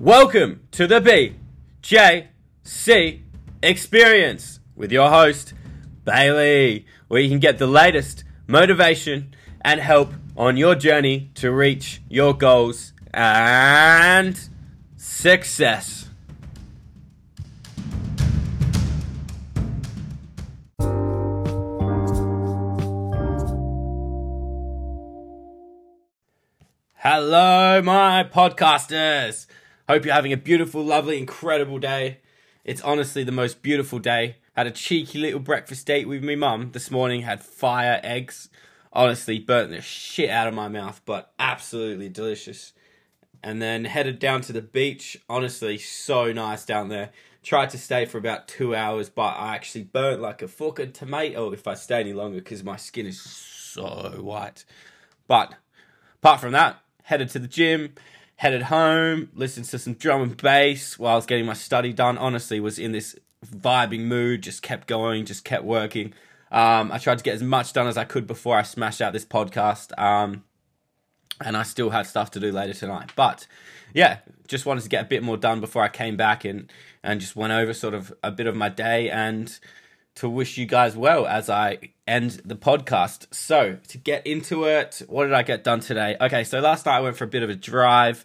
Welcome to the BJC Experience with your host, Bailey, where you can get the latest motivation and help on your journey to reach your goals and success. Hello, my podcasters. Hope you're having a beautiful, lovely, incredible day. It's honestly the most beautiful day. Had a cheeky little breakfast date with my mum this morning. Had fire eggs. Honestly, burnt the shit out of my mouth, but absolutely delicious. And then headed down to the beach. Honestly, so nice down there. Tried to stay for about two hours, but I actually burnt like a fucking tomato if I stay any longer because my skin is so white. But apart from that, headed to the gym, headed home, listened to some drum and bass while I was getting my study done. Honestly, was in this vibing mood, just kept going, just kept working. Um, I tried to get as much done as I could before I smashed out this podcast. Um, and I still have stuff to do later tonight. But yeah, just wanted to get a bit more done before I came back and and just went over sort of a bit of my day and to wish you guys well as I end the podcast. So, to get into it, what did I get done today? Okay, so last night I went for a bit of a drive.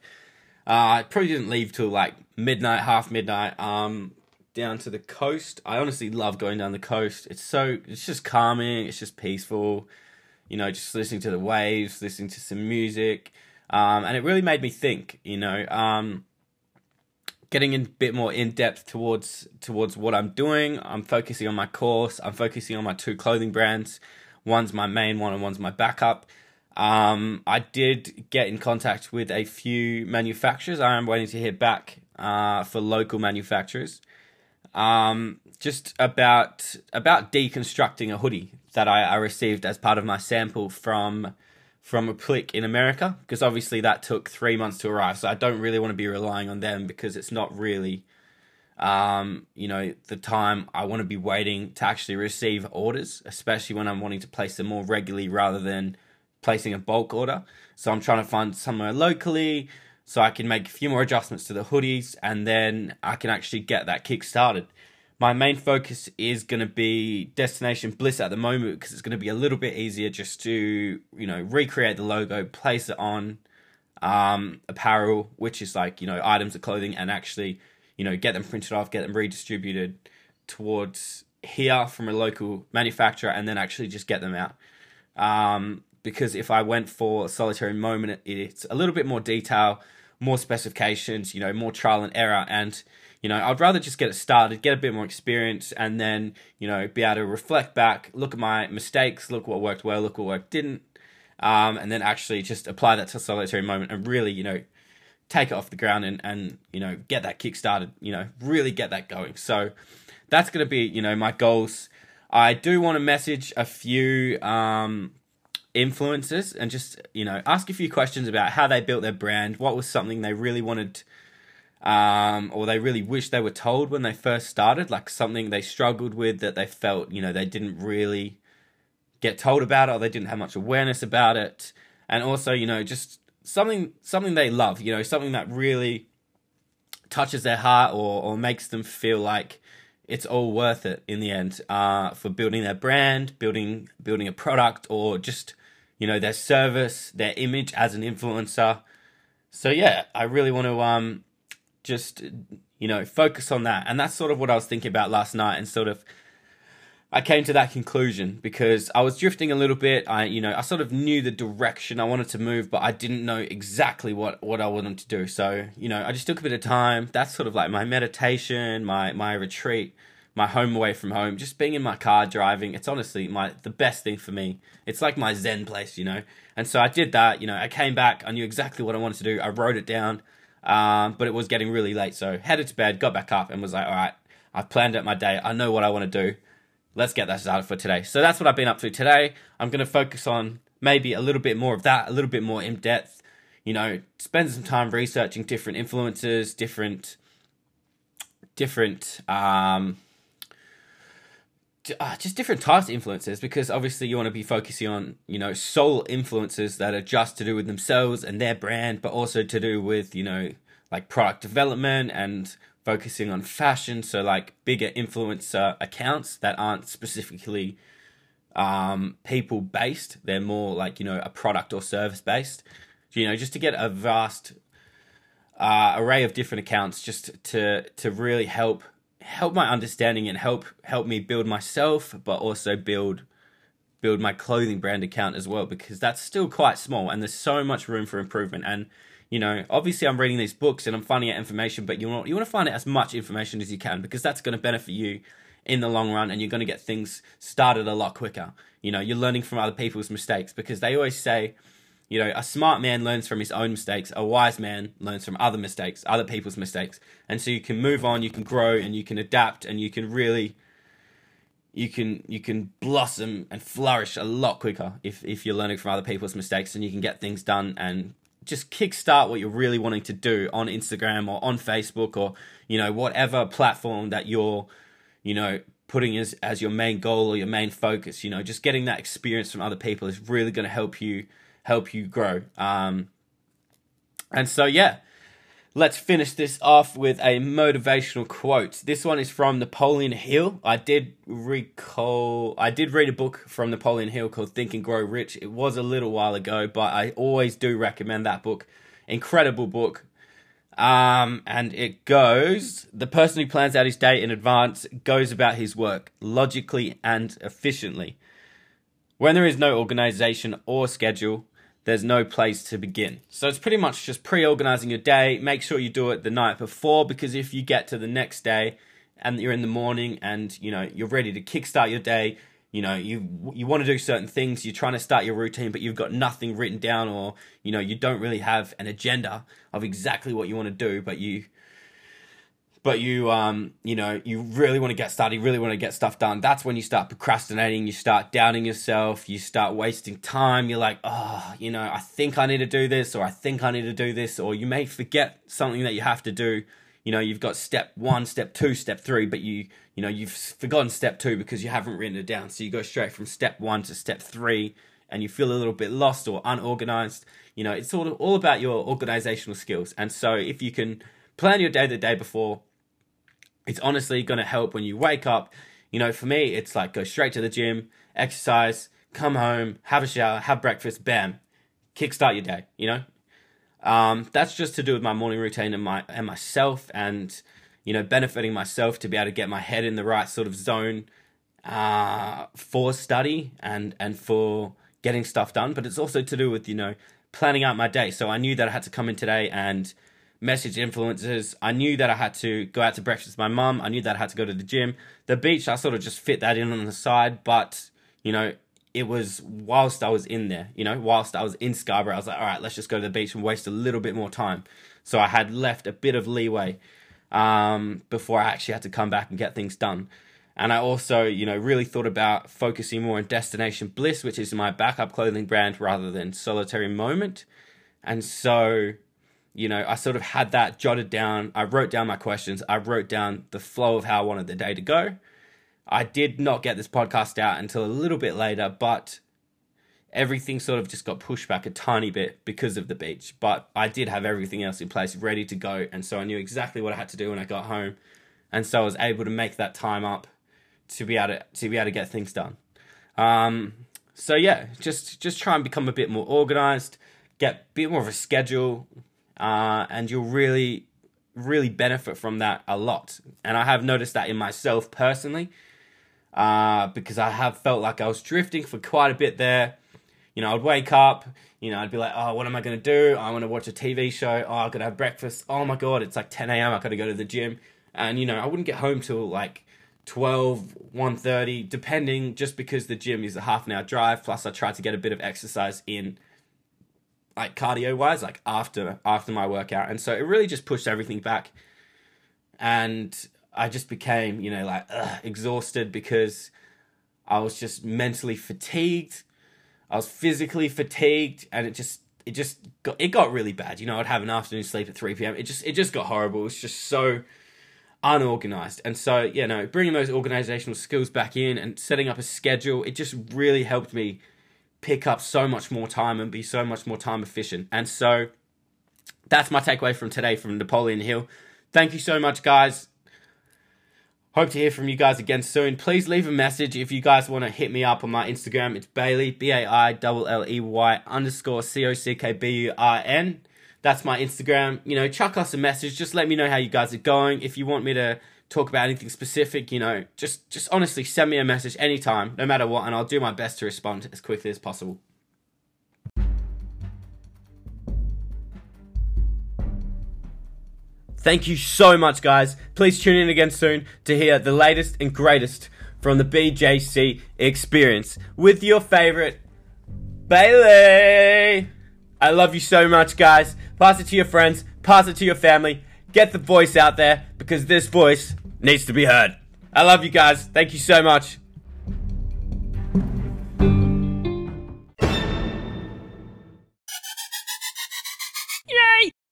Uh, I probably didn't leave till like midnight, half midnight, um, down to the coast. I honestly love going down the coast. It's so, it's just calming, it's just peaceful, you know, just listening to the waves, listening to some music. Um, and it really made me think, you know, um, getting a bit more in depth towards towards what I'm doing. I'm focusing on my course. I'm focusing on my two clothing brands. One's my main one, and one's my backup. Um, I did get in contact with a few manufacturers. I am waiting to hear back uh, for local manufacturers. Um, just about about deconstructing a hoodie that I, I received as part of my sample from from a Apliiq in America because obviously that took three months to arrive. So I don't really want to be relying on them because it's not really, um, you know, the time I want to be waiting to actually receive orders, especially when I'm wanting to place them more regularly rather than placing a bulk order. So I'm trying to find somewhere locally so I can make a few more adjustments to the hoodies and then I can actually get that kick started my main focus is going to be Destination Bliss at the moment because it's going to be a little bit easier just to, you know, recreate the logo, place it on um, apparel, which is like, you know, items of clothing, and actually, you know, get them printed off, get them redistributed towards here from a local manufacturer, and then actually just get them out. Um, because if I went for a Solitary Moment, it's a little bit more detail, more specifications, you know, more trial and error, and you know, I'd rather just get it started, get a bit more experience, and then, you know, be able to reflect back, look at my mistakes, look what worked well, look what worked didn't, um, and then actually just apply that to a solitary moment and really, you know, take it off the ground and, and you know, get that kick started, you know, really get that going. So that's going to be, you know, my goals. I do want to message a few um, influencers and just, you know, ask a few questions about how they built their brand, what was something they really wanted um, or they really wish they were told when they first started, like something they struggled with that they felt, you know, they didn't really get told about or they didn't have much awareness about it. And also, you know, just something something they love, you know, something that really touches their heart or, or makes them feel like it's all worth it in the end uh, for building their brand, building building a product, or just you know their service, their image as an influencer. So yeah, I really want to um, just you know focus on that. And that's sort of what i was thinking about last night and sort of i came to that conclusion because i was drifting a little bit. I you know i sort of knew the direction i wanted to move but i didn't know exactly what what i wanted to do. So you know i just took a bit of time. That's sort of like my meditation my my retreat my home away from home just being in my car driving it's honestly my the best thing for me it's like my zen place you know and so i did that you know i came back i knew exactly what i wanted to do i wrote it down um, but it was getting really late, so headed to bed, got back up, and was like, all right, I've planned out my day. I know what I want to do. Let's get that started for today. So that's what I've been up to today. I'm going to focus on maybe a little bit more of that, a little bit more in depth. You know, spend some time researching different influences, different, different, um, uh, just different types of influences because obviously you want to be focusing on you know sole influences that are just to do with themselves and their brand but also to do with you know like product development and focusing on fashion. So like bigger influencer accounts that aren't specifically um, people based. They're more like you know a product or service based. You know, just to get a vast uh, array of different accounts, just to to really help help my understanding and help help me build myself, but also build build my clothing brand account as well because that's still quite small and there's so much room for improvement. And you know obviously i'm reading these books and i'm finding out information but you want you want to find out as much information as you can because that's going to benefit you in the long run and you're going to get things started a lot quicker. You know you're learning from other people's mistakes because they always say you know a smart man learns from his own mistakes. A wise man learns from other mistakes other people's mistakes. And so you can move on you can grow and you can adapt and you can really you can you can blossom and flourish a lot quicker if if you're learning from other people's mistakes and you can get things done and just kickstart what you're really wanting to do on Instagram or on Facebook or you know whatever platform that you're you know putting as as your main goal or your main focus. You know just getting that experience from other people is really going to help you help you grow um and so yeah Let's finish this off with a motivational quote. This one is from Napoleon Hill. I did recall, I did read a book from Napoleon Hill called Think and Grow Rich. It was a little while ago, but I always do recommend that book. Incredible book. Um, and it goes the person who plans out his day in advance goes about his work logically and efficiently. When there is no organization or schedule, there's no place to begin. So it's pretty much just pre organizing your day. Make sure you do it the night before because if you get to the next day and you're in the morning and you know you're ready to kickstart your day, you know you you want to do certain things, you're trying to start your routine, but you've got nothing written down or you know you don't really have an agenda of exactly what you want to do, but you but you um you know you really want to get started you really want to get stuff done. That's when you start procrastinating you start doubting yourself you start wasting time. You're like oh you know i think i need to do this or i think i need to do this or you may forget something that you have to do. You know you've got step one step two step three but you you know you've forgotten step two because you haven't written it down. So you go straight from step one to step three and you feel a little bit lost or unorganized. You know it's all, all about your organizational skills. And so if you can plan your day the day before it's honestly going to help when you wake up. You know, for me, it's like go straight to the gym, exercise, come home, have a shower, have breakfast, bam, kickstart your day. You know, um, that's just to do with my morning routine and my and myself, and you know, benefiting myself to be able to get my head in the right sort of zone uh, for study and and for getting stuff done. But it's also to do with you know planning out my day. So I knew that I had to come in today and message influencers. I knew that I had to go out to breakfast with my mum. I knew that I had to go to the gym. The beach, I sort of just fit that in on the side, but you know, it was whilst I was in there, you know, whilst I was in Scarborough, I was like, all right, let's just go to the beach and waste a little bit more time. So I had left a bit of leeway um, before I actually had to come back and get things done. And I also, you know, really thought about focusing more on Destination Bliss, which is my backup clothing brand rather than Solitary Moment. And so you know, I sort of had that jotted down. I wrote down my questions. I wrote down the flow of how I wanted the day to go. I did not get this podcast out until a little bit later, but everything sort of just got pushed back a tiny bit because of the beach. But I did have everything else in place ready to go. And so I knew exactly what I had to do when I got home. And so I was able to make that time up to be able to, to be able to get things done. Um, so yeah, just just try and become a bit more organized, get a bit more of a schedule, uh, and you'll really, really benefit from that a lot. And I have noticed that in myself personally, uh, because I have felt like I was drifting for quite a bit there. You know, I'd wake up, you know, I'd be like, oh, what am I going to do? I want to watch a TV show. Oh, I got to have breakfast. Oh my God, it's like 10 a.m. I've got to go to the gym. And, you know, I wouldn't get home till like 12, 1.30, depending, just because the gym is a half an hour drive. Plus, I try to get a bit of exercise in like cardio wise, like after after my workout, and so it really just pushed everything back, and I just became you know like ugh, exhausted because I was just mentally fatigued, I was physically fatigued, and it just it just got it got really bad. You know, I'd have an afternoon sleep at three p.m. It just it just got horrible. It was just so unorganized, and so you know, bringing those organizational skills back in and setting up a schedule, it just really helped me pick up so much more time and be so much more time efficient. And so that's my takeaway from today from Napoleon Hill. Thank you so much, guys. Hope to hear from you guys again soon. Please leave a message if you guys want to hit me up on my Instagram. It's Bailey, B A I L L E Y underscore C O C K B U R N. That's my Instagram. You know, chuck us a message. Just let me know how you guys are going. If you want me to talk about anything specific, you know, just just honestly send me a message anytime, no matter what, and I'll do my best to respond as quickly as possible. Thank you so much, guys. Please tune in again soon to hear the latest and greatest from the BJC experience with your favorite Bailey. I love you so much, guys. Pass it to your friends, pass it to your family. Get the voice out there because this voice needs to be heard. I love you guys. Thank you so much.